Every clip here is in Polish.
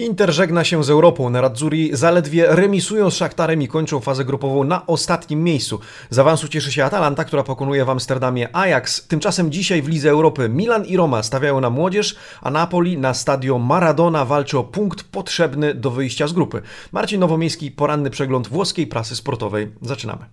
Inter żegna się z Europą. Nerazzurri zaledwie remisują z Szachtarem i kończą fazę grupową na ostatnim miejscu. Z awansu cieszy się Atalanta, która pokonuje w Amsterdamie Ajax. Tymczasem dzisiaj w Lidze Europy Milan i Roma stawiają na młodzież, a Napoli na stadio Maradona walczy o punkt potrzebny do wyjścia z grupy. Marcin Nowomiejski, poranny przegląd włoskiej prasy sportowej. Zaczynamy.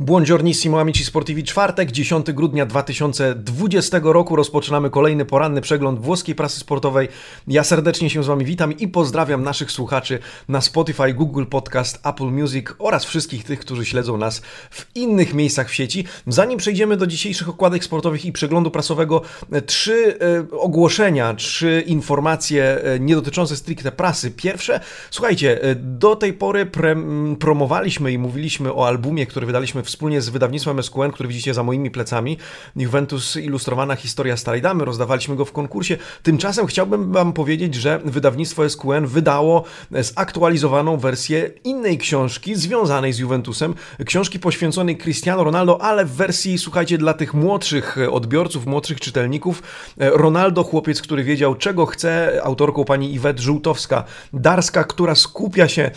Buongiornissimo amici sportivi, czwartek, 10 grudnia 2020 roku rozpoczynamy kolejny poranny przegląd włoskiej prasy sportowej. Ja serdecznie się z Wami witam i pozdrawiam naszych słuchaczy na Spotify, Google Podcast, Apple Music oraz wszystkich tych, którzy śledzą nas w innych miejscach w sieci. Zanim przejdziemy do dzisiejszych okładek sportowych i przeglądu prasowego, trzy e, ogłoszenia, trzy informacje e, nie dotyczące stricte prasy. Pierwsze, słuchajcie, e, do tej pory promowaliśmy i mówiliśmy o albumie, który wydaliśmy wspólnie z wydawnictwem SQN, który widzicie za moimi plecami. Juventus Ilustrowana Historia Starej Damy. Rozdawaliśmy go w konkursie. Tymczasem chciałbym Wam powiedzieć, że wydawnictwo SQN wydało zaktualizowaną wersję innej książki związanej z Juventusem. Książki poświęconej Cristiano Ronaldo, ale w wersji, słuchajcie, dla tych młodszych odbiorców, młodszych czytelników. Ronaldo, chłopiec, który wiedział, czego chce, autorką pani Iwet Żółtowska-Darska, która skupia się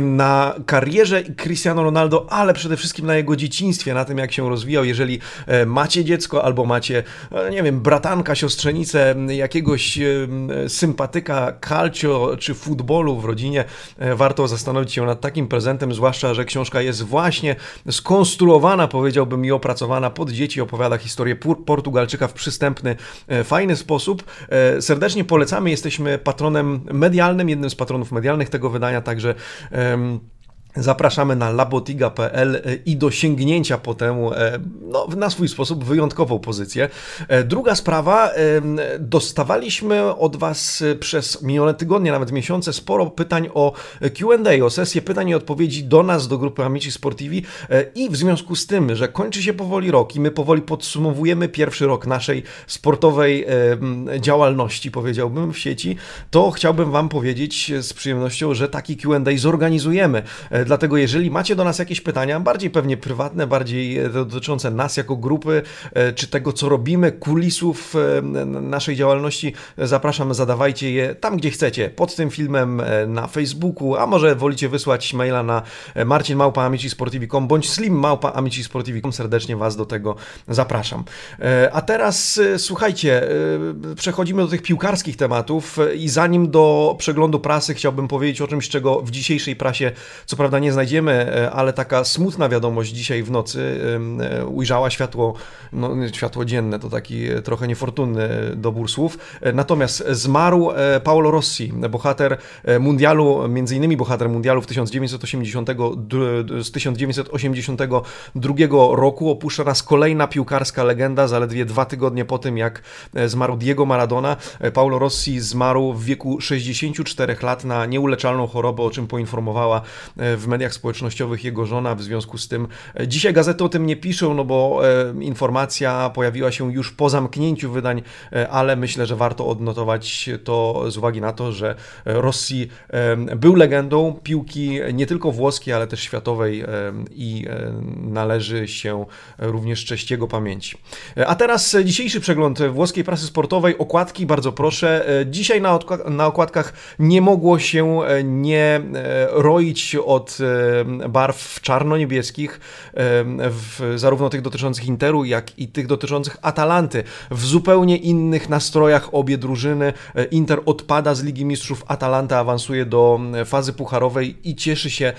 na karierze Cristiano Ronaldo, ale przede wszystkim na jego jego dzieciństwie, na tym jak się rozwijał. Jeżeli e, macie dziecko albo macie, e, nie wiem, bratanka, siostrzenicę, jakiegoś e, sympatyka calcio czy futbolu w rodzinie, warto zastanowić się nad takim prezentem, zwłaszcza, że książka jest właśnie skonstruowana, powiedziałbym, i opracowana pod dzieci, opowiada historię Portugalczyka w przystępny, fajny sposób. Serdecznie polecamy, jesteśmy patronem medialnym, jednym z patronów medialnych tego wydania, także Zapraszamy na labotiga.pl e, i do sięgnięcia potem e, no, na swój sposób wyjątkową pozycję. E, druga sprawa, dostawaliśmy od Was przez minione tygodnie, nawet miesiące, sporo pytań o QA, o sesję pytań i odpowiedzi do nas, do grupy Amici Sportivi i w związku z tym, że kończy się powoli rok i my powoli podsumowujemy pierwszy rok naszej sportowej działalności, powiedziałbym, w sieci, to chciałbym Wam powiedzieć z przyjemnością, że taki QA zorganizujemy Dlatego jeżeli macie do nas jakieś pytania, bardziej pewnie prywatne, bardziej e, dotyczące nas jako grupy, e, czy tego, co robimy, kulisów e, naszej działalności, zapraszam, zadawajcie je tam, gdzie chcecie, pod tym filmem na Facebooku, a może wolicie wysłać maila na marcinmałpa.amicisportivi.com bądź slimmałpa.amicisportivi.com. Serdecznie Was do tego zapraszam. A teraz słuchajcie, przechodzimy do tych piłkarskich tematów i zanim do przeglądu prasy chciałbym powiedzieć o czymś, czego w dzisiejszej prasie, co prawda nie znajdziemy, e, ale taka smutna wiadomość dzisiaj w nocy e, ujrzała światło, no, światło dzienne, to taki trochę niefortunny dobór słów. E, natomiast zmarł Paolo Rossi, bohater mundialu, między innymi bohater mundialu w 1980, z 1982 roku. Opuszcza nas kolejna piłkarska legenda, zaledwie dwa tygodnie po tym, jak zmarł Diego Maradona. Paolo Rossi zmarł w wieku 64 lat na nieuleczalną chorobę, o czym poinformowała w mediach społecznościowych jego żona, w związku z tym e, dzisiaj gazety o tym nie piszą, no bo e, informacja pojawiła się już po zamknięciu wydań, e, ale myślę, że warto odnotować to z uwagi na to, że Rossi był legendą piłki nie tylko włoskiej, ale też światowej i należy się również cześć jego pamięci. A teraz dzisiejszy przegląd włoskiej prasy sportowej, okładki, bardzo proszę. Dzisiaj na, na okładkach nie mogło się nie roić od E, barw czarno-niebieskich, e, zarówno tych dotyczących Interu, jak i tych dotyczących Atalanty. W zupełnie innych nastrojach obie drużyny. E, Inter odpada z Ligi Mistrzów, Atalanta awansuje do fazy pucharowej i cieszy się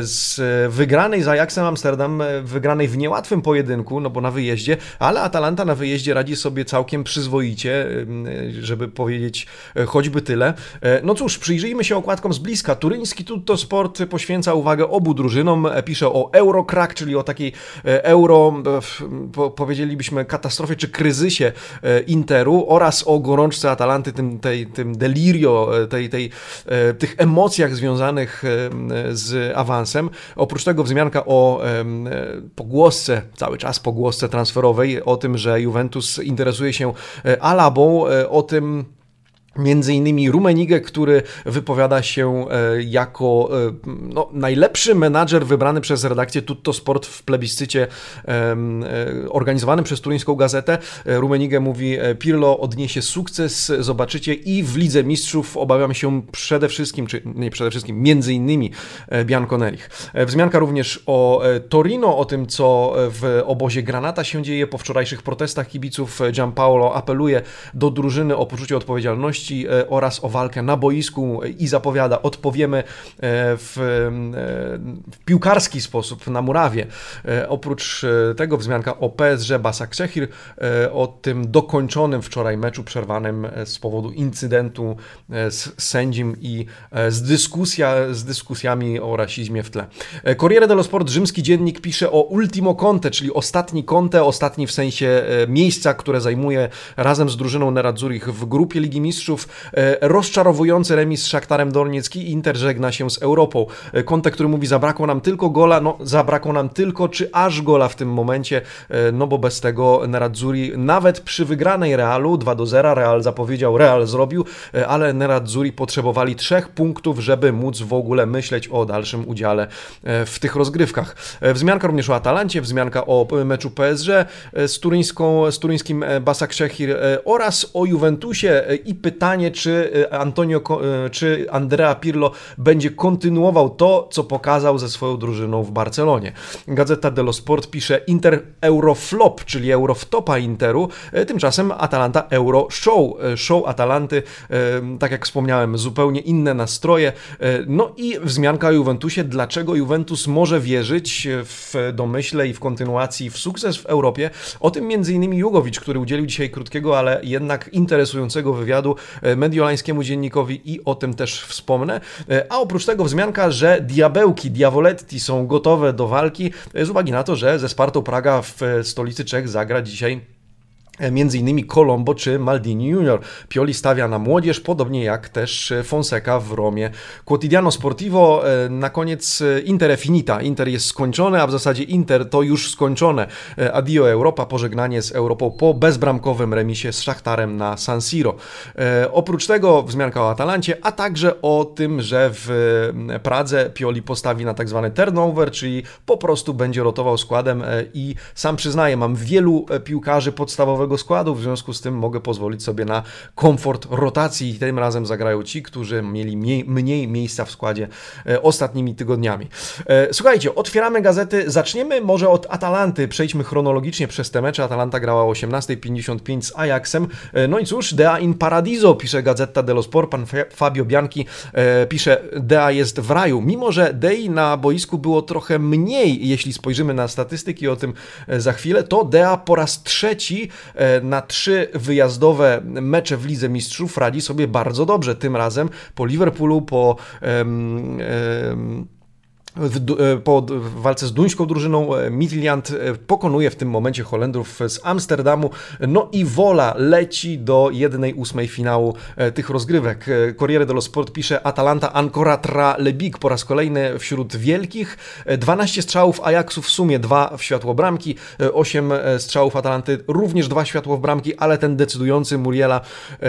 z wygranej z Ajaxem Amsterdam, wygranej w niełatwym pojedynku, no bo na wyjeździe, ale Atalanta na wyjeździe radzi sobie całkiem przyzwoicie, żeby powiedzieć choćby tyle. No cóż, przyjrzyjmy się okładkom z bliska. Turyński Tutto Sport poświęca uwagę obu drużynom. Pisze o Eurocrack, czyli o takiej e, euro, e, powiedzielibyśmy, katastrofie czy kryzysie e, Interu oraz o gorączce Atalanty, tym, tej, tym delirio, tej, tej, tych emocjach związanych z awansem. Oprócz tego wzmianka o pogłosce, cały czas pogłosce transferowej, o tym, że Juventus interesuje się Alabą, o tym, Między innymi Rumenigę, który wypowiada się e, jako e, no, najlepszy menadżer wybrany przez redakcję Tutto Sport w plebiscycie e, organizowanym przez Turyńską Gazetę. Rumenigę mówi, Pirlo odniesie sukces, zobaczycie i w Lidze Mistrzów obawiam się przede wszystkim, czy nie przede wszystkim, między innymi Bianconerich. Wzmianka również o Torino, o tym co w obozie Granata się dzieje po wczorajszych protestach kibiców. Gianpaolo apeluje do drużyny o poczucie odpowiedzialności E, oraz o walkę na boisku i zapowiada, odpowiemy e, w, e, w piłkarski sposób na murawie. Oprócz tego wzmianka o PSG Basak Czechir, o tym dokończonym wczoraj meczu przerwanym z powodu incydentu z sędzim i z, dyskusja, z dyskusjami o rasizmie w tle. Corriere dello Sport, rzymski dziennik, pisze o ultimo conte, czyli ostatni conte, ostatni w sensie miejsca, które zajmuje razem z drużyną Nerazzurich w grupie Ligi Mistrzów E, rozczarowujący remis z Szaktarem Dorniecki. Inter żegna się z Europą. E, Konte, który mówi, zabrakło nam tylko gola, no zabrakło nam tylko, czy aż gola w tym momencie, e, no bo bez tego Nerazzurri nawet przy wygranej Realu 2 do 0, Real zapowiedział, Real zrobił, ale Nerazzurri potrzebowali trzech punktów, żeby móc w ogóle myśleć o dalszym udziale w tych rozgrywkach. Wzmianka również o Atalancie, wzmianka o meczu PSG z, z turyńskim Basak Szechir oraz o Juventusie i pytanie pytanie, czy y, Antonio, y, czy Andrea Pirlo będzie kontynuował to, co pokazał ze swoją drużyną w Barcelonie. Gazeta dello Sport pisze Inter Euroflop, czyli Euroftopa Interu, y, tymczasem Atalanta Euro Show. Show Atalanty, tak jak wspomniałem, zupełnie inne nastroje. No i wzmianka o Juventusie, dlaczego Juventus może wierzyć w domyśle i w kontynuacji w sukces w Europie. O tym innymi Jugowicz, który udzielił dzisiaj krótkiego, ale jednak interesującego wywiadu mediolańskiemu dziennikowi i o tym też wspomnę. E, a oprócz tego wzmianka, że diabełki, diavoletti są gotowe do walki e, z uwagi na to, że ze Spartą Praga w stolicy Czech zagra dzisiaj E, między innymi Colombo czy Maldini Junior. Pioli stawia na młodzież, podobnie jak też Fonseca w Romie. Quotidiano Sportivo e, na koniec e, Inter finita. Inter jest skończone, a w zasadzie Inter to już skończone. Adio Europa, pożegnanie z Europą po bezbramkowym remisie z Szachtarem na San Siro. Oprócz tego wzmianka o Atalancie, a także o tym, że w Pradze Pioli postawi na tak zwany turnover, czyli po prostu będzie rotował składem i sam przyznaję, mam wielu piłkarzy podstawowego składu, w związku z tym mogę pozwolić sobie na komfort rotacji i tym razem zagrają ci, którzy mieli mniej, mniej miejsca w składzie e, ostatnimi tygodniami. E, słuchajcie, otwieramy gazety, zaczniemy może od Atalanty, przejdźmy chronologicznie przez te mecze. Atalanta grała o 18.55 z Ajaxem. E, no i cóż, Dea in Paradiso, pisze Gazeta dello Sport, pan Fabio Bianchi pisze, Dea jest w raju, mimo że Dei na boisku było trochę mniej, jeśli spojrzymy na statystyki o tym za chwilę, to Dea po raz trzeci na trzy wyjazdowe mecze w Lidze Mistrzów radzi sobie bardzo dobrze. Tym razem po Liverpoolu, po um, um, w, e, po walce z duńską drużyną e, Midland e, pokonuje w tym momencie Holendrów z Amsterdamu. No i wola leci do 1-8 finału tych rozgrywek. Corriere dello Sport pisze Atalanta ancora tra le big po raz kolejny wśród wielkich. 12 strzałów Ajaxu w sumie, 2 w światło bramki, 8 strzałów Atalanty, również 2 światło w bramki, ale ten decydujący Muriela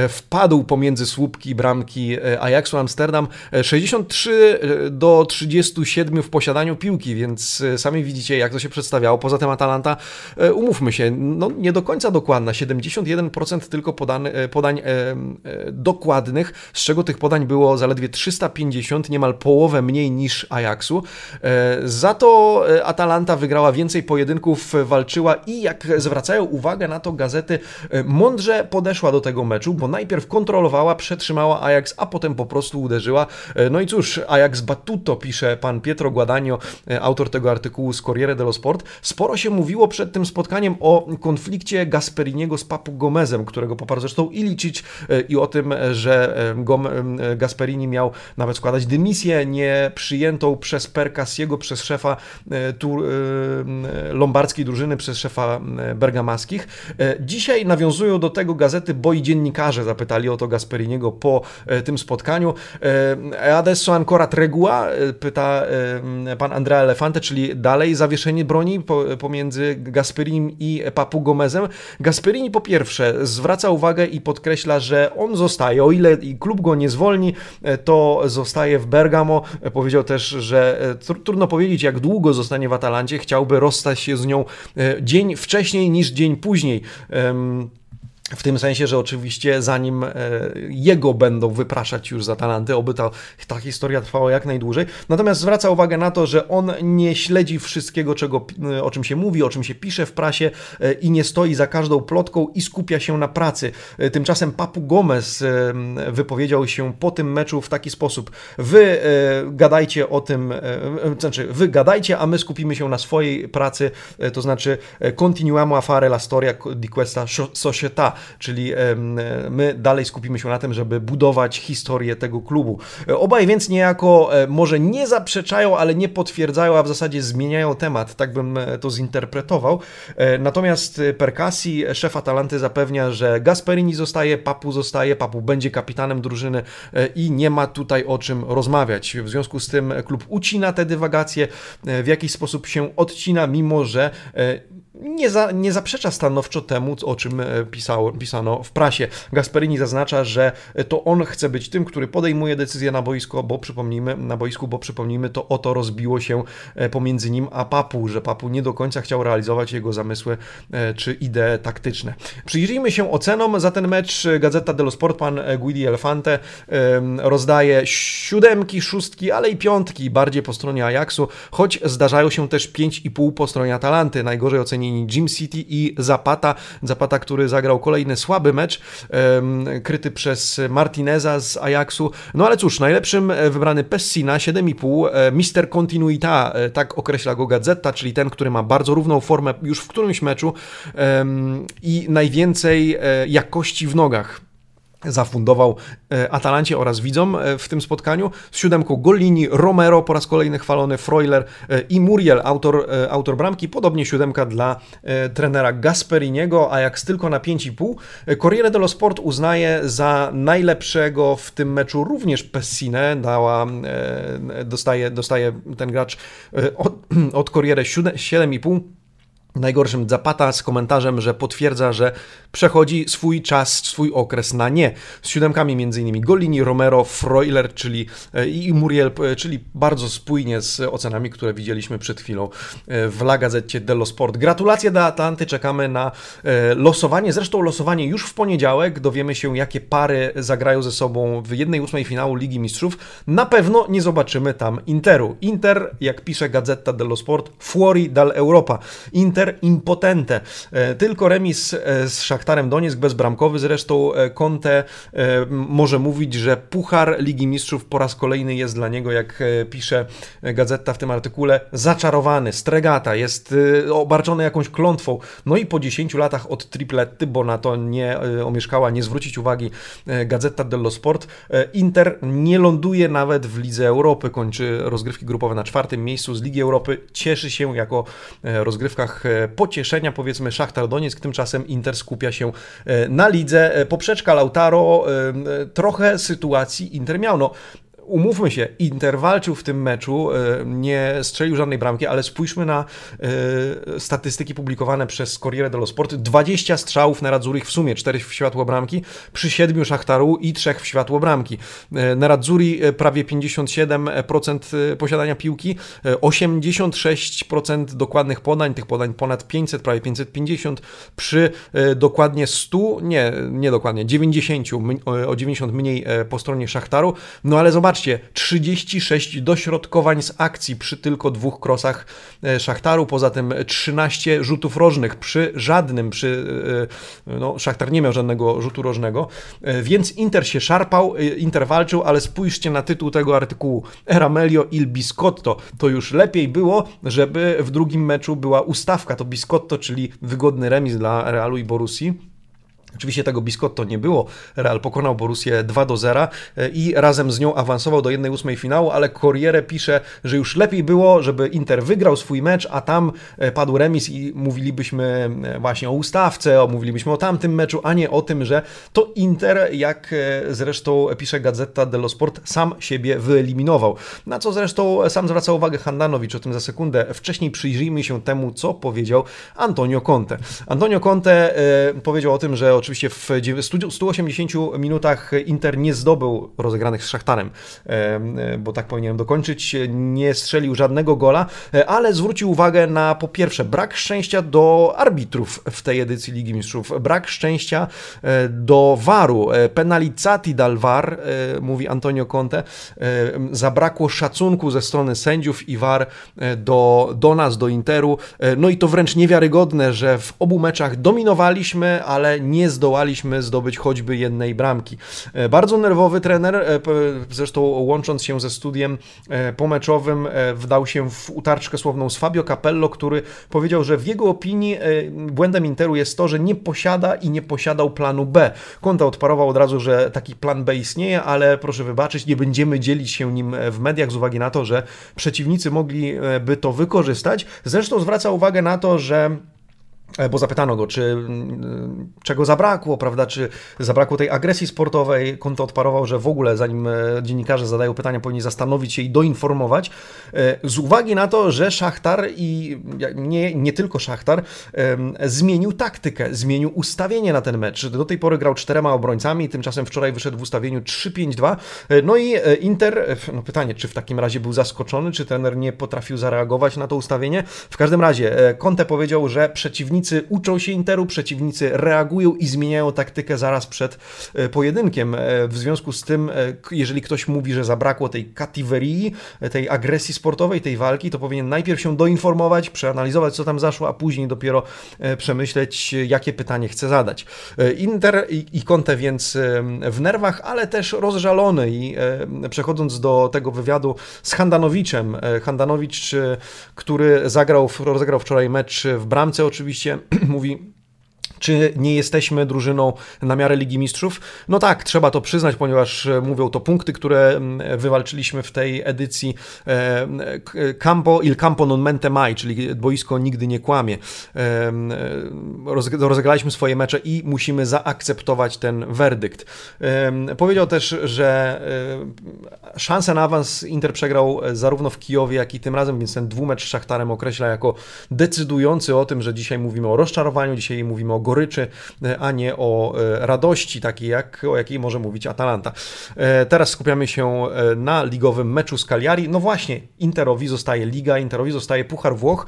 wpadł pomiędzy słupki bramki Ajaxu Amsterdam. 63 do 37 siedmiu w posiadaniu piłki, więc e, sami widzicie, jak to się przedstawiało. Poza tym Atalanta, e, umówmy się, no nie do końca dokładna, 71% tylko e, podań e, dokładnych, z czego tych podań było zaledwie 350, niemal połowę mniej niż Ajaxu. Za to Atalanta wygrała więcej pojedynków, walczyła i jak zwracają uwagę na to gazety, mądrze podeszła do tego meczu, bo najpierw kontrolowała, przetrzymała Ajax, a potem po prostu uderzyła. No i cóż, Ajax Batuto, pisze pan Pietro Pietro Guadagno, e, autor tego artykułu z Corriere dello Sport, sporo się mówiło przed tym spotkaniem o konflikcie Gasperiniego z Papu Gomezem, którego poparł zresztą Ilicic e, i o tym, że e, Gasperini miał nawet składać dymisję nieprzyjętą przez Percasiego, przez szefa lombardzkiej drużyny, przez szefa bergamaskich. Dzisiaj nawiązują do tego gazety, bo i dziennikarze zapytali o to Gasperiniego po tym spotkaniu. Adesso ancora tregua? Pyta pan Andrea Elefante, czyli dalej zawieszenie broni pomiędzy Gasperinim i Papu Gomezem. Gasperini po pierwsze zwraca uwagę i podkreśla, że on zostaje, o ile klub go nie zwolni, to zostaje w Bergamo. Powiedział też, że trudno powiedzieć, jak długo zostanie w Atalancie, chciałby rozstać się z nią dzień wcześniej niż dzień później. W tym sensie, że oczywiście zanim e, jego będą wypraszać już za talenty, oby ta, ta historia trwała jak najdłużej. Natomiast zwraca uwagę na to, że on nie śledzi wszystkiego, czego, o czym się mówi, o czym się pisze w prasie e, i nie stoi za każdą plotką i skupia się na pracy. E, tymczasem Papu Gomez wypowiedział się po tym meczu w taki sposób. Wy gadajcie o tym, znaczy wy gadajcie, a my skupimy się na swojej pracy, to znaczy continuiamo a fare la storia di questa società czyli my dalej skupimy się na tym, żeby budować historię tego klubu. Obaj więc niejako e, może nie zaprzeczają, ale nie potwierdzają, a w zasadzie zmieniają temat, tak bym e, to zinterpretował. E, natomiast Percassi, szef Atalanty zapewnia, że Gasperini zostaje, Papu zostaje, Papu będzie kapitanem drużyny i nie ma tutaj o czym rozmawiać. W związku z tym klub ucina te dywagacje, w jakiś sposób się odcina, mimo że nie, za, nie zaprzecza stanowczo temu, o czym e, pisało, pisano w prasie. Gasperini zaznacza, że to on chce być tym, który podejmuje decyzję na boisku, bo przypomnijmy, na boisku, bo przypomnijmy, to o to rozbiło się e, pomiędzy nim a Papu, że Papu nie do końca chciał realizować jego zamysły e, czy idee taktyczne. Przyjrzyjmy się ocenom za ten mecz. Gazeta dello Sport, pan Guidi Elefante rozdaje siódemki, szóstki, ale i piątki bardziej po stronie Ajaxu, choć zdarzają się też pięć i pół po stronie Atalanty. Najgorzej ocenieni Jim City i Zapata. Zapata, który zagrał kolejny słaby mecz, kryty przez Martineza z Ajaxu. No ale cóż, najlepszym e, wybrany Pessina, 7,5. E, Mister Continuita, e, tak określa go Gazeta, czyli ten, który ma bardzo równą formę już w którymś meczu i najwięcej jakości w nogach zafundował e, Atalancie oraz widzom e, w tym spotkaniu. Z siódemką Golini, Romero po raz kolejny chwalony, Freuler e, i Muriel, autor, autor bramki. Podobnie siódemka dla trenera Gasperiniego, a jak tylko na 5,5. Corriere dello Sport uznaje za najlepszego w tym meczu również Pessinę. Dała, dostaje, dostaje ten gracz od, od Corriere 7,5 najgorszym Zapata z komentarzem, że potwierdza, że przechodzi swój czas, swój okres na nie. Z siódemkami m.in. Golini, Romero, Freuler, czyli e, i Muriel, e, czyli bardzo spójnie z ocenami, które widzieliśmy przed chwilą e, w La Gazzetta dello Sport. Gratulacje dla Atlanty, czekamy na losowanie. Zresztą losowanie już w poniedziałek. Dowiemy się, jakie pary zagrają ze sobą w jednej ósmej finału Ligi Mistrzów. Na pewno nie zobaczymy tam Interu. Inter, jak pisze Gazeta dello Sport, fuori dal Europa. Inter impotente. Tylko remis z Szach Szachtarem Donieck bezbramkowy. Zresztą e, Conte e, może mówić, że Puchar Ligi Mistrzów po raz kolejny jest dla niego, jak e, pisze gazeta w tym artykule, zaczarowany, stregata, jest obarczony jakąś klątwą. No i po 10 latach od tripletty, bo na to nie omieszkała nie zwrócić uwagi Gazeta dello Sport, Inter nie ląduje nawet w Lidze Europy, kończy rozgrywki grupowe na czwartym miejscu z Ligi Europy, cieszy się jako rozgrywkach pocieszenia, powiedzmy Szachtar Donieck, tymczasem Inter skupia się e, na lidze. E, poprzeczka Lautaro, e, trochę sytuacji Inter miał. No, umówmy się, Inter walczył w tym meczu, e, nie strzelił żadnej bramki, ale spójrzmy na e, statystyki publikowane przez Corriere dello Sport. 20 strzałów na Radzurich w sumie, 4 w światło bramki, przy 7 Szachtaru i 3 w światło bramki. E, na Radzuri prawie 57% posiadania piłki, 86% dokładnych podań, tych podań ponad 500, prawie 550, przy dokładnie 100, nie, nie dokładnie, 90, o 90 mniej po stronie Szachtaru, no ale zobacz Zobaczcie, 36 dośrodkowań z akcji przy tylko dwóch krosach e, Szachtaru, poza tym 13 rzutów rożnych przy żadnym, przy, e, no Szachtar nie miał żadnego rzutu rożnego, e, więc Inter się szarpał, Inter walczył, ale spójrzcie na tytuł tego artykułu, Eramelio il Biscotto, to już lepiej było, żeby w drugim meczu była ustawka, to Biscotto, czyli wygodny remis dla Realu i Borussii, Oczywiście tego Biscotto nie było. Real pokonał Borussię 2 do 0 e, i razem z nią awansował do 1-8 finału, ale Corriere pisze, że już lepiej było, żeby Inter wygrał swój mecz, a tam e, padł remis i mówilibyśmy e, właśnie o ustawce, mówilibyśmy o tamtym meczu, a nie o tym, że to Inter, jak zresztą pisze Gazeta dello Sport, sam siebie wyeliminował. Na co zresztą sam zwraca uwagę Handanowicz, o tym za sekundę. Wcześniej przyjrzyjmy się temu, co powiedział Antonio Conte. Antonio Conte powiedział o tym, że oczywiście w 180 minutach Inter nie zdobył rozegranych z Szachtarem, bo tak powinienem dokończyć, nie strzelił żadnego gola, ale zwrócił uwagę na po pierwsze brak szczęścia do arbitrów w tej edycji Ligi Mistrzów, brak szczęścia e, do waru, e, penalizzati dal var, e, mówi Antonio Conte, zabrakło szacunku ze strony sędziów i war do, do nas, do Interu, no i to wręcz niewiarygodne, że w obu meczach dominowaliśmy, ale nie zdołaliśmy zdobyć choćby jednej bramki. E, bardzo nerwowy trener, e, zresztą łącząc się ze studiem e, pomeczowym, wdał się w utarczkę słowną z Fabio Capello, który powiedział, że w jego opinii błędem Interu jest to, że nie posiada i nie posiadał planu B. Konta odparował od razu, że taki plan B istnieje, ale proszę wybaczyć, nie będziemy dzielić się nim w mediach z uwagi na to, że przeciwnicy mogliby to wykorzystać. Zresztą zwraca uwagę na to, że bo zapytano go, czy mm, czego zabrakło, prawda, czy zabrakło tej agresji sportowej. Konto odparował, że w ogóle zanim e, dziennikarze zadają pytania, powinni zastanowić się i doinformować. E, z uwagi na to, że Szachtar i nie, nie tylko Szachtar zmienił taktykę, zmienił ustawienie na ten mecz. Do tej pory grał czterema obrońcami, tymczasem wczoraj wyszedł w ustawieniu 3-5-2. No i Inter, no pytanie, czy w takim razie był zaskoczony, czy trener nie potrafił zareagować na to ustawienie. W każdym razie Conte powiedział, że przeciwnicy przeciwnicy uczą się Interu, przeciwnicy reagują i zmieniają taktykę zaraz przed e, pojedynkiem. E, w związku z tym, e, jeżeli ktoś mówi, że zabrakło tej kativerii, tej agresji sportowej, tej walki, to powinien najpierw się doinformować, przeanalizować, co tam zaszło, a później dopiero przemyśleć, jakie pytanie chce zadać. Inter i Conte więc w nerwach, ale też rozżalony i przechodząc do tego wywiadu z Handanowiczem, Handanowicz, który zagrał, rozegrał wczoraj mecz w bramce oczywiście, mówi czy nie jesteśmy drużyną na miarę Ligi Mistrzów? No tak, trzeba to przyznać, ponieważ e, mówią to punkty, które wywalczyliśmy w tej edycji e, Campo il campo non mente mai, czyli boisko nigdy nie kłamie. E, rozegraliśmy swoje mecze i musimy zaakceptować ten werdykt. Powiedział też, że szansę na awans Inter przegrał zarówno w Kijowie, jak i tym razem, więc ten dwumecz z Szachtarem określa jako decydujący o tym, że dzisiaj mówimy o rozczarowaniu, dzisiaj mówimy o goryczy, e, a nie o e, radości takiej, jak, o jakiej może mówić Atalanta. E, teraz skupiamy się na ligowym meczu z Cagliari. No właśnie, Interowi zostaje Liga, Interowi zostaje Puchar Włoch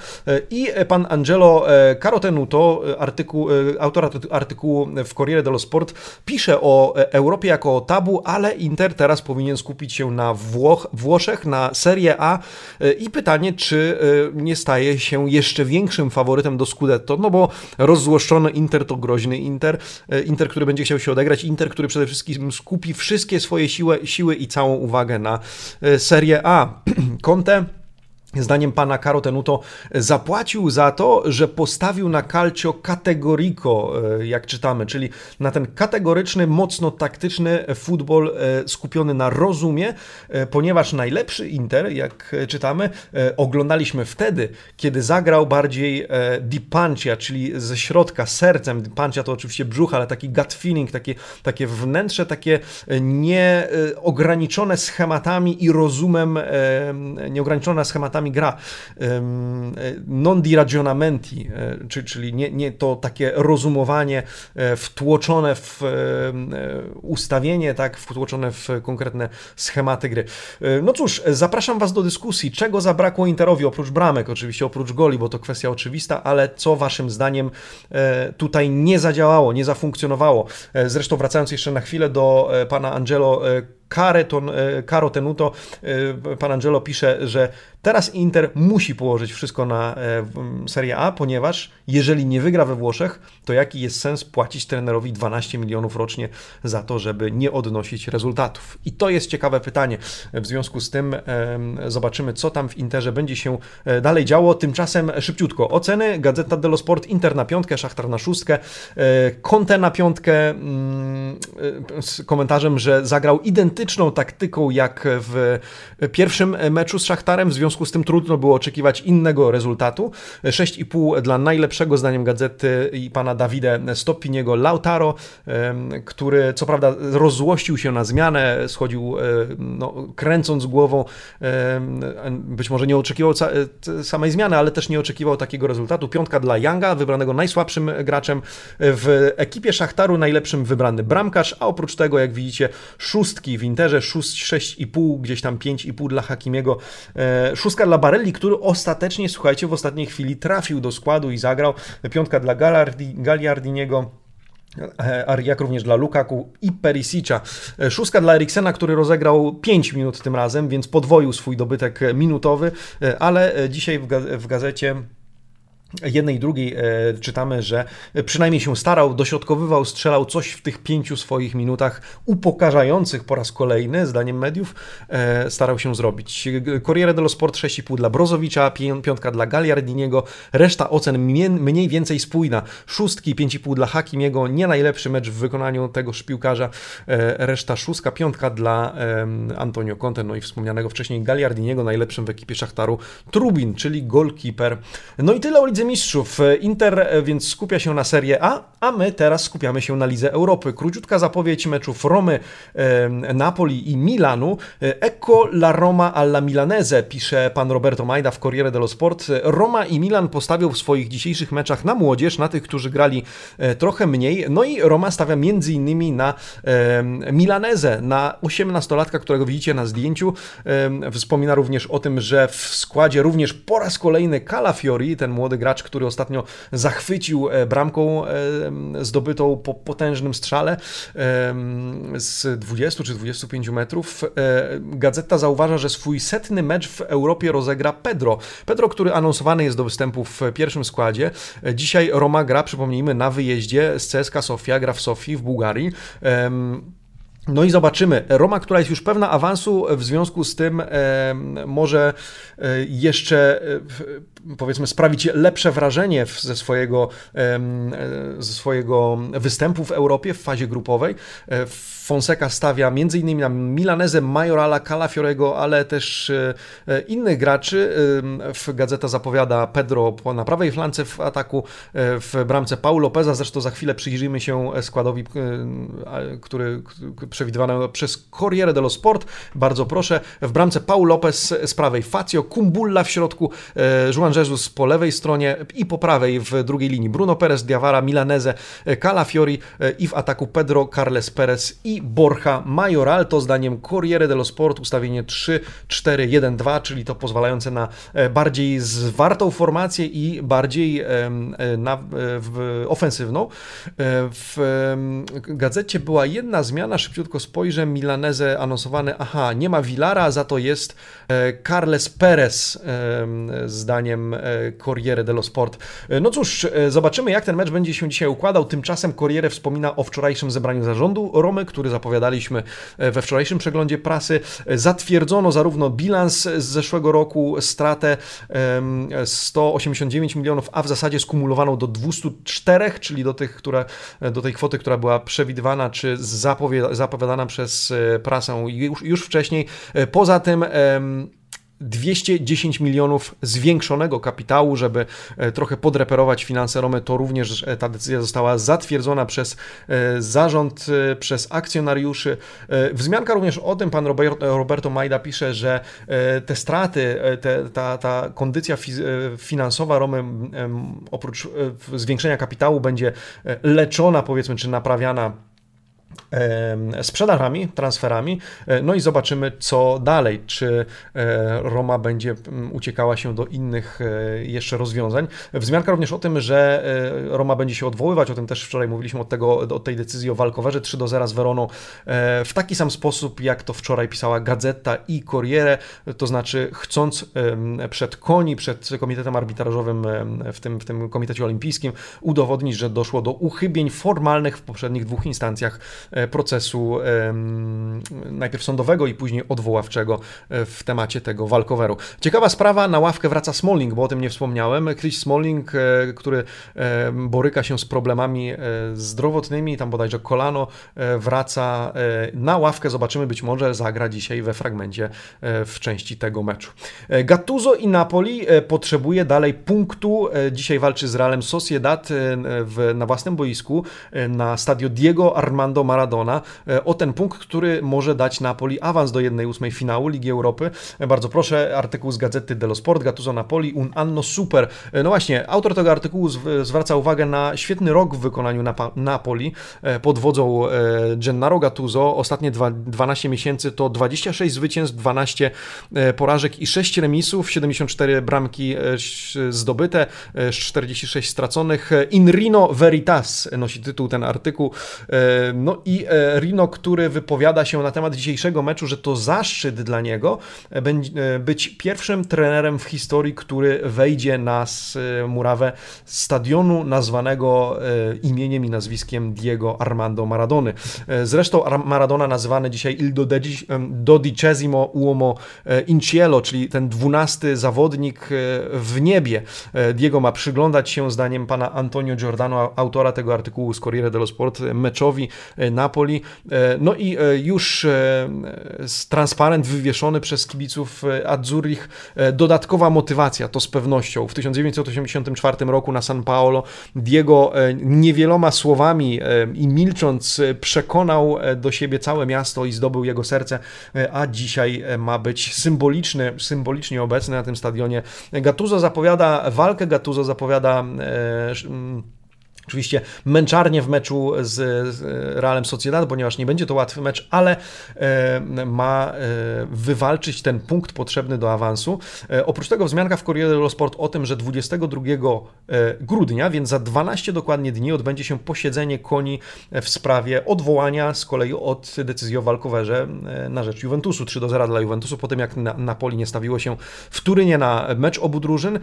i pan Angelo Carotenuto, artykuł, autor artykułu w Corriere dello Sport, pisze o Europie jako o tabu, ale Inter teraz powinien skupić się na Włoch, Włoszech, na Serie A i pytanie, czy nie staje się jeszcze większym faworytem do Scudetto, no bo rozzłoszczony Inter to groźny Inter, e, Inter, który będzie chciał się odegrać, Inter, który przede wszystkim skupi wszystkie swoje siły, siły i całą uwagę na e, Serie A. Conte Zdaniem pana Caro Tenuto zapłacił za to, że postawił na calcio categorico, e, jak czytamy, czyli na ten kategoryczny, mocno taktyczny futbol e, skupiony na rozumie, e, ponieważ najlepszy Inter, jak czytamy, oglądaliśmy wtedy, kiedy zagrał bardziej Di Pancia, czyli ze środka, sercem. Di Pancia to oczywiście brzuch, ale taki gut feeling, takie, takie wnętrze, takie nieograniczone schematami i rozumem, nieograniczone schematami gra. Non di ragionamenti, e, czyli nie, nie to takie rozumowanie e, wtłoczone w e, ustawienie, tak, wtłoczone w konkretne schematy gry. No cóż, zapraszam Was do dyskusji, czego zabrakło Interowi, oprócz bramek, oczywiście oprócz goli, bo to kwestia oczywista, ale co Waszym zdaniem tutaj nie zadziałało, nie zafunkcjonowało. Zresztą wracając jeszcze na chwilę do pana Angelo Caro Tenuto, pan Angelo pisze, że teraz Inter musi położyć wszystko na Serie A, ponieważ jeżeli nie wygra we Włoszech, to jaki jest sens płacić trenerowi 12 milionów rocznie za to, żeby nie odnosić rezultatów? I to jest ciekawe pytanie. W związku z tym zobaczymy, co tam w Interze będzie się dalej działo. Tymczasem szybciutko oceny. Gazeta dello Sport, Inter na piątkę, Szachtar na szóstkę, Conte na piątkę mm, z komentarzem, że zagrał identyczną taktyką jak w pierwszym meczu z Szachtarem, w związku z tym trudno było oczekiwać innego rezultatu. 6,5 dla najlepszego zdaniem gazety i pana Davide Stoppiniego Lautaro, który co prawda rozłościł się na zmianę, schodził no, kręcąc głową, być może nie oczekiwał samej zmiany, ale też nie oczekiwał takiego rezultatu. Piątka dla Younga, wybranego najsłabszym graczem w ekipie Szachtaru, najlepszym wybrany bramkarz, a oprócz tego, jak widzicie, szóstki w Interze, 6,5, gdzieś tam 5,5 dla Hakimiego, e, szóstka dla Barelli, który ostatecznie, słuchajcie, w ostatniej chwili trafił do składu i zagrał, piątka dla Gagliardiniego, e, jak również dla Lukaku i Perisicza. E, szóstka dla Eriksena, który rozegrał 5 minut tym razem, więc podwoił swój dobytek minutowy, ale dzisiaj w gazecie jednej i drugiej e, czytamy, że przynajmniej się starał, dośrodkowywał, strzelał coś w tych pięciu swoich minutach upokarzających po raz kolejny, zdaniem mediów, e, starał się zrobić. Corriere dello Sport 6,5 dla Brozowicza, piątka dla Gagliardiniego, reszta ocen mniej więcej spójna. Szóstki, 5,5 dla Hakimiego, nie najlepszy mecz w wykonaniu tego szpiłkarza, e, reszta szóstka, piątka dla Antonio Conte, no i wspomnianego wcześniej Gagliardiniego, najlepszym w ekipie Szachtaru, Trubin, czyli goalkeeper. No i tyle o Lidze Mistrzów. Inter e, więc skupia się na Serie A, a my teraz skupiamy się na Lidze Europy. Króciutka zapowiedź meczów Romy, Napoli i Milanu. E, ecco la Roma alla Milanese, pisze pan Roberto Majda w Corriere dello Sport. Roma i Milan postawią w swoich dzisiejszych meczach na młodzież, na tych, którzy grali e, trochę mniej. No i Roma stawia między innymi na Milanese, na 18-latka, którego widzicie na zdjęciu. Wspomina również o tym, że w składzie również po raz kolejny Calafiori, ten młody gracz, który ostatnio zachwycił e, bramką e, zdobytą po potężnym strzale z 20 czy 25 metrów. E, Gazeta zauważa, że swój setny mecz w Europie rozegra Pedro. Pedro, który anonsowany jest do występu w pierwszym składzie. Dzisiaj Roma gra, przypomnijmy, na wyjeździe z CSKA Sofia, gra w Sofii w Bułgarii. No i zobaczymy. Roma, która jest już pewna awansu, w związku z tym może jeszcze powiedzmy sprawić lepsze wrażenie ze swojego, e, ze swojego występu w Europie w fazie grupowej. E, Fonseca stawia m.in. na Milanezę, Majorala, Calafiorego, ale też e, innych graczy. Gazeta zapowiada Pedro na prawej flance w ataku, w bramce Paul Lopeza. Zresztą za chwilę przyjrzymy się składowi, który przewidywano przez Corriere dello Sport. Bardzo proszę. W bramce Paul Lopez z prawej, Fazio, Kumbulla w środku, Juan Jesus po lewej stronie i po prawej w drugiej linii Bruno Perez, Diawara, Milanese, e, Calafiori e, i w ataku Pedro, Carles Perez i Borja Majoral. To zdaniem Corriere dello Sport ustawienie 3-4-1-2, czyli to pozwalające na bardziej zwartą formację i bardziej na, w, ofensywną. W gazecie była jedna zmiana, szybciutko spojrzę, Milanese anonsowane, aha, nie ma Villara, za to jest e, Carles Perez, zdaniem e, Corriere dello Sport. E, no cóż, zobaczymy jak ten mecz będzie się dzisiaj układał. Tymczasem Corriere wspomina o wczorajszym zebraniu zarządu Romy, który zapowiadaliśmy we wczorajszym przeglądzie prasy. Zatwierdzono zarówno bilans z zeszłego roku, stratę 189 milionów, a w zasadzie skumulowaną do 204, czyli do, tych, które, do tej kwoty, która była przewidywana czy zapowiadana przez e, prasę już, już wcześniej. E, poza tym 210 milionów zwiększonego kapitału, żeby e, trochę podreperować finanse Romy, to również ta decyzja została zatwierdzona przez zarząd, przez akcjonariuszy. Wzmianka również o tym, pan Roberto Majda pisze, że te straty, te, ta, ta kondycja finansowa Romy oprócz zwiększenia kapitału będzie leczona, powiedzmy, czy naprawiana sprzedażami, transferami. E, no i zobaczymy, co dalej. Czy e, Roma będzie uciekała się do innych e, jeszcze rozwiązań. Wzmianka również o tym, że Roma będzie się odwoływać, o tym też wczoraj mówiliśmy od, tego, od tej decyzji o walkowerze 3 do 0 z Weroną w taki sam sposób, jak to wczoraj pisała Gazeta i Corriere, to znaczy chcąc przed koni, przed komitetem arbitrażowym w tym, w tym komitecie olimpijskim udowodnić, że doszło do uchybień formalnych w poprzednich dwóch instancjach procesu najpierw sądowego i później odwoławczego e, w temacie tego walkoweru. Ciekawa sprawa, na ławkę wraca Smalling, bo o tym nie wspomniałem. Chris Smalling, e, który boryka się z problemami e, zdrowotnymi, tam bodajże kolano, wraca na ławkę. Zobaczymy, być może zagra dzisiaj we fragmencie w części tego meczu. Gattuso i Napoli potrzebuje dalej punktu. Dzisiaj walczy z Realem Sociedad w, na własnym boisku na stadio Diego Armando Maradona e, o ten punkt, który może dać Napoli awans do 1-8 finału Ligi Europy. E, bardzo proszę, artykuł z Gazety dello Sport, Gattuso Napoli, un anno super. E, no właśnie, autor tego artykułu zwraca uwagę na świetny rok w wykonaniu Napoli pod wodzą Gennaro Gattuso. Ostatnie 12 miesięcy to 26 zwycięstw, 12 porażek i 6 remisów, 74 bramki zdobyte, 46 straconych. In Rino Veritas nosi tytuł ten artykuł. No i e, Rino, który wypowiada się na temat dzisiejszego meczu, że to zaszczyt dla niego e, e, być pierwszym trenerem w historii, który wejdzie na murawę stadionu nazwanego imieniem i nazwiskiem Diego Armando Maradony. Zresztą Maradona nazywany dzisiaj Il dodicesimo uomo in cielo, czyli ten dwunasty zawodnik w niebie. Diego ma przyglądać się, zdaniem pana Antonio Giordano, autora tego artykułu z Corriere dello Sport, meczowi Napoli. E, no i e, już e, transparent wywieszony przez kibiców Azzurrich, dodatkowa motywacja, to z pewnością. W 1984 roku na San Paolo Diego niewieloma słowami i milcząc przekonał do siebie całe miasto i zdobył jego serce, a dzisiaj ma być symboliczny, symbolicznie obecny na tym stadionie. Gattuso zapowiada walkę, Gattuso zapowiada Oczywiście męczarnie w meczu z Realem Sociedad, ponieważ nie będzie to łatwy mecz, ale e, ma e, wywalczyć ten punkt potrzebny do awansu. E, oprócz tego wzmianka w Corriere dello Sport o tym, że 22 grudnia, więc za 12 dokładnie dni odbędzie się posiedzenie koni w sprawie odwołania z kolei od decyzji o walkowerze na rzecz Juventusu. 3 do 0 dla Juventusu, po tym jak Napoli nie stawiło się w Turynie na mecz obu drużyn.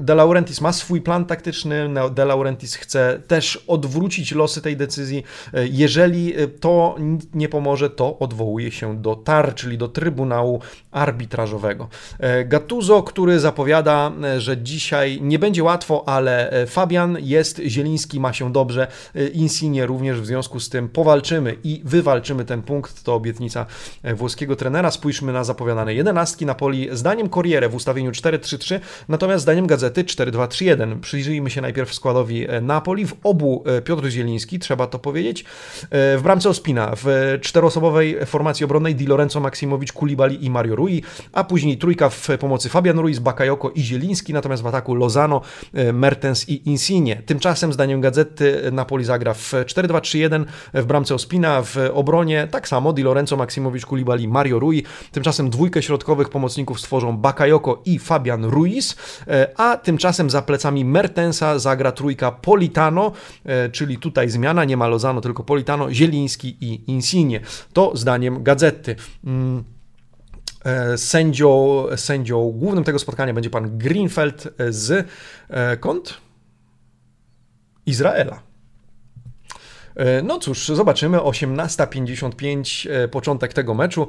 De Laurentiis ma swój plan taktyczny, De Laurentiis Chce też odwrócić losy tej decyzji. E, jeżeli e, to nie pomoże, to odwołuje się do TAR, czyli do Trybunału Arbitrażowego. E, Gattuso, który zapowiada, że dzisiaj nie będzie łatwo, ale Fabian jest, Zieliński ma się dobrze, Insigne również, w związku z tym powalczymy i wywalczymy ten punkt, to obietnica włoskiego trenera. Spójrzmy na zapowiadane jedenastki Napoli, zdaniem Corriere w ustawieniu 4-3-3, natomiast zdaniem gazety 4-2-3-1. Przyjrzyjmy się najpierw składowi E, Napoli. W obu e, Piotr Zieliński, trzeba to powiedzieć. E, w bramce Ospina, w czteroosobowej formacji obronnej Di Lorenzo Maksimowicz, Kulibali i Mario Rui, a później trójka w pomocy Fabian Ruiz, Bakayoko i Zieliński, natomiast w ataku Lozano, Mertens i Insigne. Tymczasem, zdaniem gazety, Napoli zagra w 4-2-3-1 w bramce Ospina, w obronie tak samo Di Lorenzo Maksimowicz, Kulibali, Mario Rui. Tymczasem dwójkę środkowych pomocników stworzą Bakayoko i Fabian Ruiz, a tymczasem za plecami Mertensa zagra trójka Politano, e, czyli tutaj zmiana, nie ma Lozano, tylko Politano, Zieliński i Insigne. To zdaniem gazety. Mm, e, sędzią, sędzią głównym tego spotkania będzie pan Greenfeld z e, kąt Izraela. E, no cóż, zobaczymy. 18.55 e, początek tego meczu.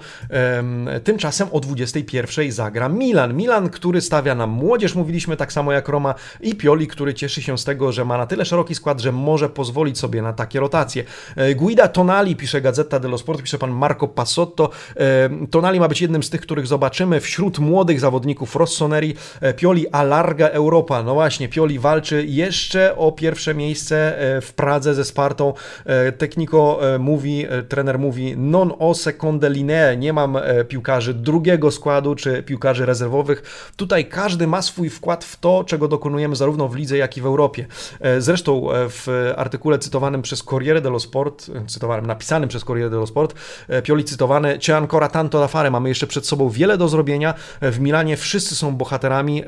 Tymczasem o 21.00 zagra Milan. Milan, który stawia na młodzież, mówiliśmy tak samo jak Roma i Pioli, który cieszy się z tego, że ma na tyle szeroki skład, że może pozwolić sobie na takie rotacje. E, Guida Tonali, pisze Gazeta dello Sport, pisze pan Marco Passotto. Tonali ma być jednym z tych, których zobaczymy wśród młodych zawodników Rossoneri. Pioli Alarga Europa. No właśnie, Pioli walczy jeszcze o pierwsze miejsce w Pradze ze Spartą. Technico mówi, trener mówi non o seconde linee, nie mam piłkarzy drugiego składu czy piłkarzy rezerwowych. Tutaj każdy ma swój wkład w to, czego dokonujemy zarówno w lidze, jak i w Europie. Zresztą w artykule cytowanym przez Corriere dello Sport, cytowanym, napisanym przez Corriere dello Sport, Pioli cytowany, c'è ancora tanto da fare, mamy jeszcze przed sobą wiele do zrobienia. W Milanie wszyscy są bohaterami,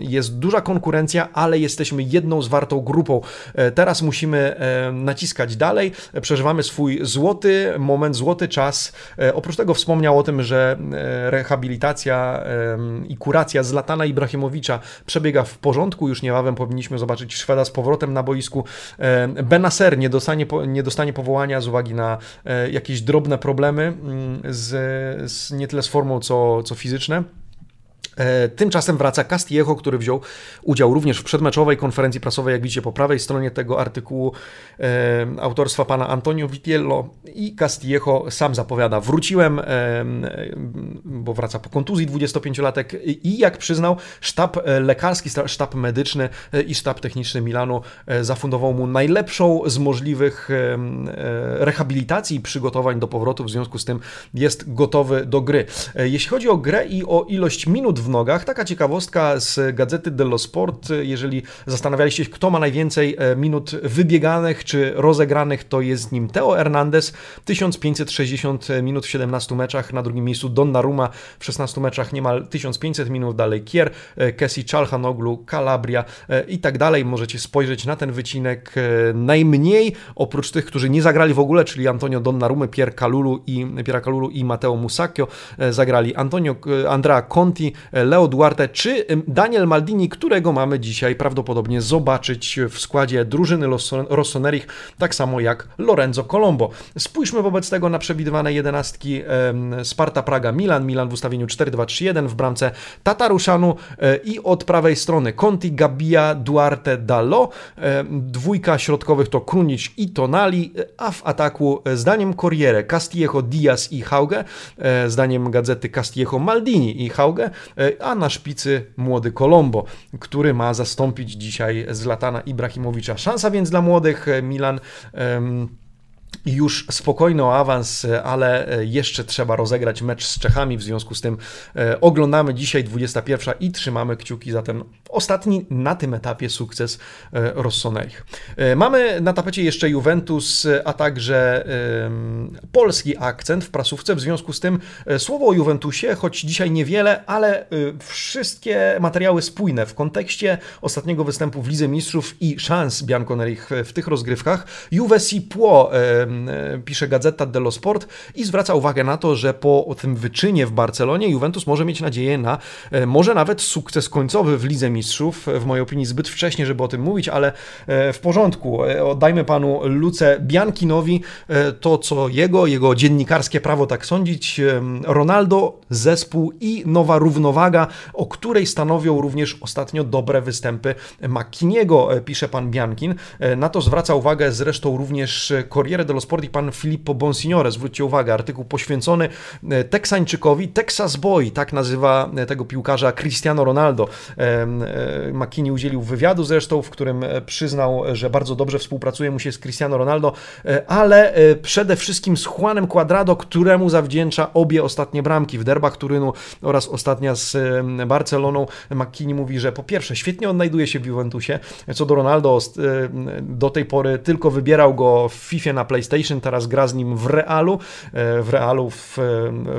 jest duża konkurencja, ale jesteśmy jedną zwartą grupą. E, teraz musimy naciskać dalej, przeżywamy swój złoty moment, złoty czas. E, oprócz tego wspomniał o tym, że e, rehabilitacja i kuracja Zlatana Ibrahimowicza przebiega w porządku, już niebawem powinniśmy zobaczyć Szweda z powrotem na boisku. Benaser nie dostanie, nie dostanie powołania z uwagi na jakieś drobne problemy mm, z, z nie tyle z formą, co, co fizyczne. E, tymczasem wraca Castillejo, który wziął udział również w przedmeczowej konferencji prasowej, jak widzicie po prawej stronie tego artykułu e, autorstwa pana Antonio Vitiello i Castillejo sam zapowiada, wróciłem, e, bo wraca po kontuzji 25-latek i jak przyznał, sztab e, lekarski, sztab medyczny e, i sztab techniczny Milanu e, zafundował mu najlepszą z możliwych rehabilitacji i przygotowań do powrotu, w związku z tym jest gotowy do gry. Jeśli chodzi o grę i o ilość minut w nogach. Taka ciekawostka z Gazety dello Sport. Jeżeli zastanawialiście się, kto ma najwięcej e, minut wybieganych czy rozegranych, to jest nim Teo Hernandez. 1560 minut w 17 meczach. Na drugim miejscu Donnarumma w 16 meczach niemal 1500 minut. Dalej Kier, e, Kessi Czalhanoglu, Calabria e, i tak dalej. Możecie spojrzeć na ten wycinek. Najmniej oprócz tych, którzy nie zagrali w ogóle, czyli Antonio Donnarumma, Pier Kalulu i, Piera i Matteo Musacchio zagrali Antonio, Andrea Conti, Leo Duarte czy Daniel Maldini, którego mamy dzisiaj prawdopodobnie zobaczyć w składzie drużyny Rossonerich, tak samo jak Lorenzo Colombo. Spójrzmy wobec tego na przewidywane jedenastki Sparta Praga Milan, Milan w ustawieniu 4-2-3-1 w bramce Tataruszanu e, i od prawej strony Conti, Gabia, Duarte, Dallo. Dwójka środkowych to Krunic i Tonali, a w ataku e, zdaniem Corriere Castillejo, Diaz i Hauge, e, zdaniem gazety Castillejo, Maldini i Hauge, E, a na szpicy młody Colombo, który ma zastąpić dzisiaj Zlatana Ibrahimowicza. Szansa więc dla młodych e, Milan. Um, już spokojny o awans, ale jeszcze trzeba rozegrać mecz z Czechami, w związku z tym e, oglądamy dzisiaj 21 i trzymamy kciuki za ten ostatni na tym etapie sukces e, Rossonerich. E, mamy na tapecie jeszcze Juventus, a także polski akcent w prasówce, w związku z tym słowo o Juventusie, choć dzisiaj niewiele, ale wszystkie materiały spójne w kontekście ostatniego występu w Lidze Mistrzów i szans Bianconerich w tych rozgrywkach. Juve si può E, pisze Gazeta dello Sport i zwraca uwagę na to, że po tym wyczynie w Barcelonie Juventus może mieć nadzieję na e, może nawet sukces końcowy w Lidze Mistrzów. W mojej opinii zbyt wcześnie, żeby o tym mówić, ale e, w porządku. Oddajmy panu Luce Biankinowi to, co jego, jego dziennikarskie prawo tak sądzić. Ronaldo, zespół i nowa równowaga, o której stanowią również ostatnio dobre występy Makiniego, pisze pan Biankin. Na to zwraca uwagę zresztą również Corriere dello Sport i pan Filippo Bonsignore. Zwróćcie uwagę, artykuł poświęcony e, Teksańczykowi, Texas Boy, tak nazywa e, tego piłkarza Cristiano Ronaldo. E, McKinney udzielił wywiadu zresztą, w którym przyznał, że bardzo dobrze współpracuje mu się z Cristiano Ronaldo, ale przede wszystkim z Juanem Cuadrado, któremu zawdzięcza obie ostatnie bramki w derbach Turynu oraz ostatnia z Barceloną. McKinney mówi, że po pierwsze świetnie odnajduje się w Juventusie, co do Ronaldo do tej pory tylko wybierał go w FIFA na PlayStation PlayStation, teraz gra z nim w realu, e, w realu w,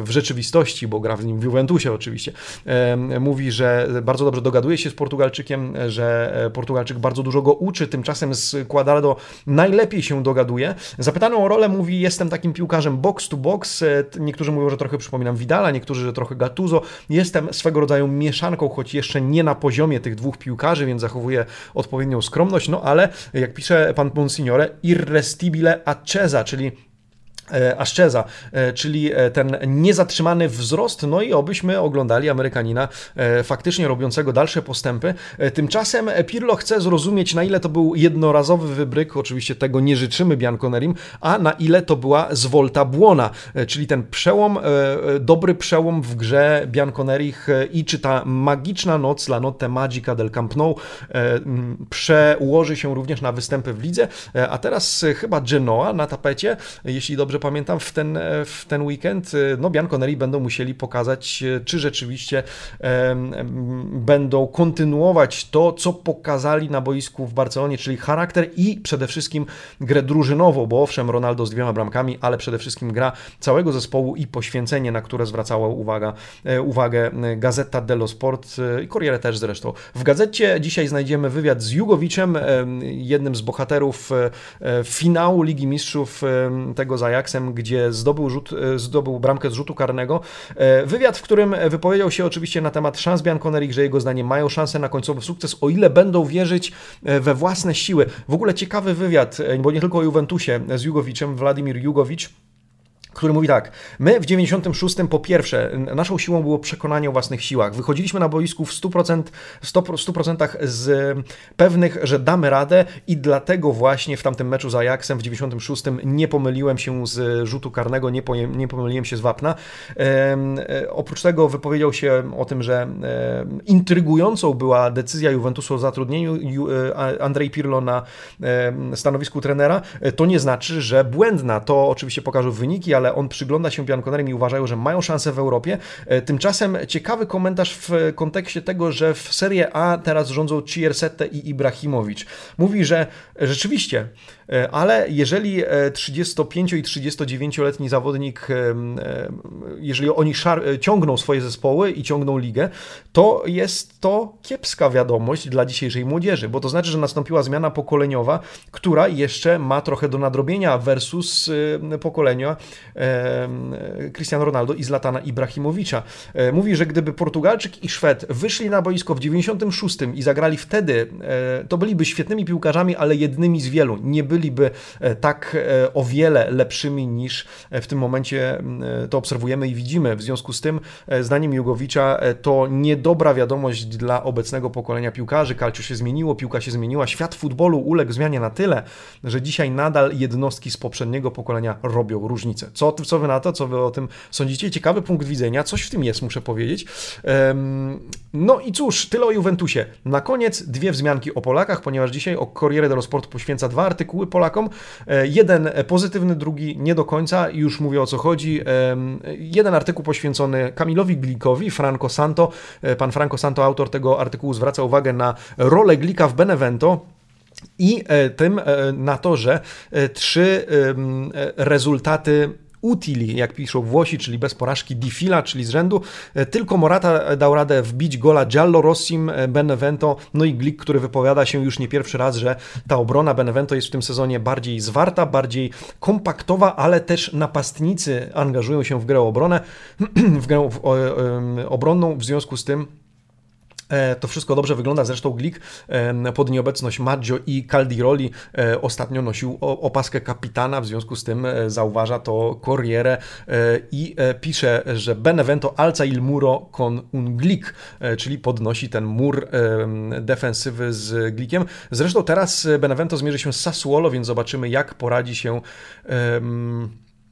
w rzeczywistości, bo gra z nim w Juventusie oczywiście. E, mówi, że bardzo dobrze dogaduje się z Portugalczykiem, że e, Portugalczyk bardzo dużo go uczy, tymczasem z Quadrado najlepiej się dogaduje. Zapytano o rolę, mówi, jestem takim piłkarzem box to box, niektórzy mówią, że trochę przypominam Vidala, niektórzy, że trochę Gattuso. Jestem swego rodzaju mieszanką, choć jeszcze nie na poziomie tych dwóch piłkarzy, więc zachowuję odpowiednią skromność, no ale jak pisze pan Monsignore, irrestibile acce czyli Aszczeza, e, czyli e, ten niezatrzymany wzrost, no i obyśmy oglądali Amerykanina faktycznie robiącego dalsze postępy. Tymczasem Pirlo chce zrozumieć, na ile to był jednorazowy wybryk, oczywiście tego nie życzymy Bianconerim, a na ile to była zwolta błona, czyli ten przełom, dobry przełom w grze Bianconerich i czy ta magiczna noc, la notte magica del Camp Nou przełoży się również na występy w lidze, a teraz chyba Genoa na tapecie, jeśli dobrze pamiętam, w ten, w ten weekend, no Bianconeri będą musieli pokazać, czy rzeczywiście będą kontynuować to, co pokazali na boisku w Barcelonie, czyli charakter i przede wszystkim grę drużynową, bo owszem, Ronaldo z dwiema bramkami, ale przede wszystkim gra całego zespołu i poświęcenie, na które zwracała uwaga, e, uwagę Gazeta dello Sport e, i Corriere też zresztą. W gazecie dzisiaj znajdziemy wywiad z Jugowiczem, jednym z bohaterów e, finału Ligi Mistrzów tego z Ajaxem, gdzie zdobył, rzut, e, zdobył bramkę z rzutu karnego. E, wywiad, w którym wypowiedział się oczywiście na temat szans Bianconerich, że jego zdaniem mają szansę na końcowy sukces, o ile będą wierzyć e, we własne siły. W ogóle ciekawy wywiad, bo nie tylko o Juventusie z Jugowiczem, Władimir Jugowicz, który mówi tak, my w 96 po pierwsze, naszą siłą było przekonanie o własnych siłach. Wychodziliśmy na boisku w 100%, 100% z pewnych, że damy radę i dlatego właśnie w tamtym meczu z Ajaxem w 96 nie pomyliłem się z rzutu karnego, nie, po, nie pomyliłem się z wapna. E, oprócz tego wypowiedział się o tym, że e, intrygującą była decyzja Juventusu o zatrudnieniu e, Andrzej Pirlo na stanowisku trenera. To nie znaczy, że błędna. To oczywiście pokażą wyniki, ale on przygląda się Bianconerim i uważają, że mają szansę w Europie. E, tymczasem ciekawy komentarz w kontekście tego, że w Serie A teraz rządzą Ciersette i Ibrahimowicz. Mówi, że rzeczywiście E, ale jeżeli 35 e, i 39-letni zawodnik, jeżeli oni ciągną swoje zespoły i ciągną ligę, to jest to kiepska wiadomość dla dzisiejszej młodzieży, bo to znaczy, że nastąpiła zmiana pokoleniowa, która jeszcze ma trochę do nadrobienia versus pokolenia Cristiano Ronaldo i Zlatana Ibrahimowicza. Mówi, że gdyby Portugalczyk i Szwed wyszli na boisko w 96 i zagrali wtedy, to byliby świetnymi piłkarzami, ale jednymi z wielu. Nie byli byliby e, tak e, o wiele lepszymi niż w tym momencie to obserwujemy i widzimy. W związku z tym, e, zdaniem Jugowicza, to niedobra wiadomość dla obecnego pokolenia piłkarzy. Kalcio się zmieniło, piłka się zmieniła, świat futbolu uległ zmianie na tyle, że dzisiaj nadal jednostki z poprzedniego pokolenia robią różnicę. Co, co wy na to, co wy o tym sądzicie? Ciekawy punkt widzenia, coś w tym jest, muszę powiedzieć. No i cóż, tyle o Juventusie. Na koniec dwie wzmianki o Polakach, ponieważ dzisiaj o Corriere dello Sport poświęca dwa artykuły Polakom. E, jeden pozytywny, drugi nie do końca, już mówię o co chodzi. Jeden artykuł poświęcony Kamilowi Glikowi, Franco Santo. E, pan Franco Santo, autor tego artykułu, zwraca uwagę na rolę Glika w Benevento. I e, tym na to, że trzy rezultaty utili, jak piszą Włosi, czyli bez porażki Difila, czyli z rzędu. E, tylko Morata dał radę wbić gola Giallo Rossim e, Benevento, no i Glik, który wypowiada się już nie pierwszy raz, że ta obrona Benevento jest w tym sezonie bardziej zwarta, bardziej kompaktowa, ale też napastnicy angażują się w grę obronę, w grę obronną, w związku z tym E, to wszystko dobrze wygląda, zresztą Glik e, pod nieobecność Maggio i Caldiroli e, ostatnio nosił opaskę kapitana, w związku z tym zauważa to Corriere i pisze, że Benevento alza il muro con un Glik, czyli podnosi ten mur defensywy z Glikiem. Zresztą teraz Benevento zmierzy się z Sassuolo, więc zobaczymy jak poradzi się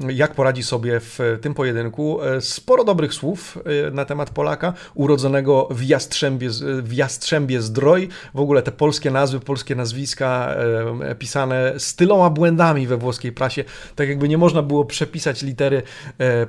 jak poradzi sobie w tym pojedynku. E, sporo dobrych słów e, na temat Polaka, urodzonego w Jastrzębie, w Jastrzębie Zdroj. W ogóle te polskie nazwy, polskie nazwiska e, pisane z tyloma błędami we włoskiej prasie, tak jakby nie można było przepisać litery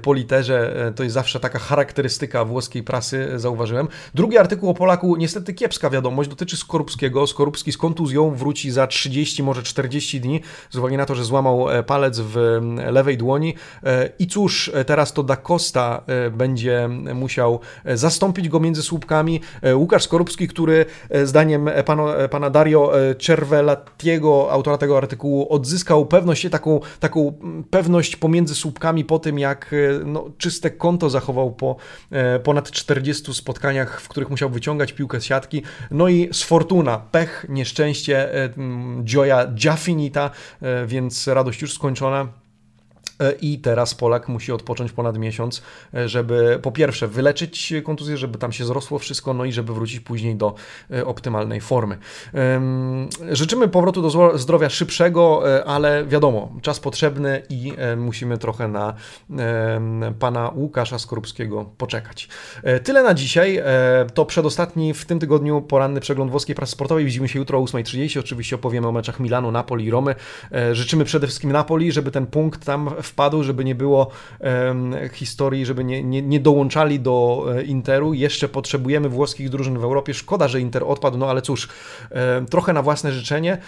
po literze. To jest zawsze taka charakterystyka włoskiej prasy, zauważyłem. Drugi artykuł o Polaku, niestety kiepska wiadomość, dotyczy Skorupskiego. Skorupski z kontuzją wróci za 30, może 40 dni, z uwagi na to, że złamał palec w lewej dłoni E, I cóż, e, teraz to Da Costa e, będzie musiał zastąpić go między słupkami. Łukasz Skorupski, który zdaniem pana, pana Dario Cervelatiego, autora tego artykułu, odzyskał pewność, taką, taką pewność pomiędzy słupkami po tym, jak no, czyste konto zachował po ponad 40 spotkaniach, w których musiał wyciągać piłkę z siatki. No i z fortuna, pech, nieszczęście, Gioia già finita, więc radość już skończona. E, I teraz Polak musi odpocząć ponad miesiąc, e, żeby po pierwsze wyleczyć kontuzję, żeby tam się zrosło wszystko, no i żeby wrócić później do e, optymalnej formy. Życzymy powrotu do zdrowia szybszego, ale wiadomo, czas potrzebny i musimy trochę na pana Łukasza Skorupskiego poczekać. Tyle na dzisiaj. To przedostatni w tym tygodniu poranny przegląd włoskiej prasy sportowej. Widzimy się jutro o 8.30. Oczywiście opowiemy o meczach Milanu, Napoli i Romy. Życzymy przede wszystkim Napoli, żeby ten punkt tam w wpadł, żeby nie było historii, żeby nie, nie, nie dołączali do e, Interu. Jeszcze potrzebujemy włoskich drużyn w Europie. Szkoda, że Inter odpadł, no ale cóż, trochę na własne życzenie.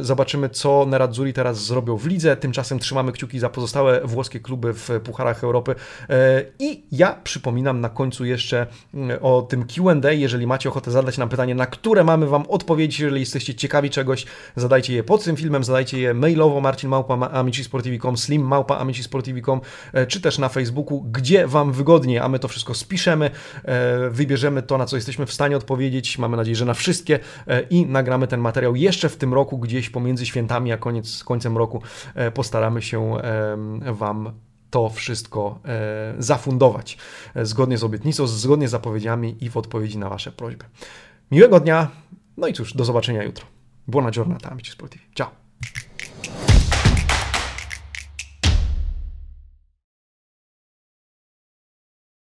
Zobaczymy, co Nerazzurri teraz zrobią w lidze. Tymczasem trzymamy kciuki za pozostałe włoskie kluby w Pucharach Europy. E, I ja przypominam na końcu jeszcze mm, o tym Q&A. Jeżeli macie ochotę zadać nam pytanie, na które mamy Wam odpowiedzieć, jeżeli jesteście ciekawi czegoś, zadajcie je pod tym filmem, zadajcie je mailowo marcinmałpa.amicisportivi.com, slim małpa amicisportivi.com, e, czy też na Facebooku, gdzie Wam wygodnie, a my to wszystko spiszemy, e, wybierzemy to, na co jesteśmy w stanie odpowiedzieć, mamy nadzieję, że na wszystkie e, i nagramy ten materiał jeszcze w tym roku, gdzieś pomiędzy świętami a koniec, końcem roku postaramy się Wam to wszystko zafundować zgodnie z obietnicą, zgodnie z zapowiedziami i w odpowiedzi na Wasze prośby. Miłego dnia, no i cóż, do zobaczenia jutro. Buona giornata, amici sportivi. Ciao!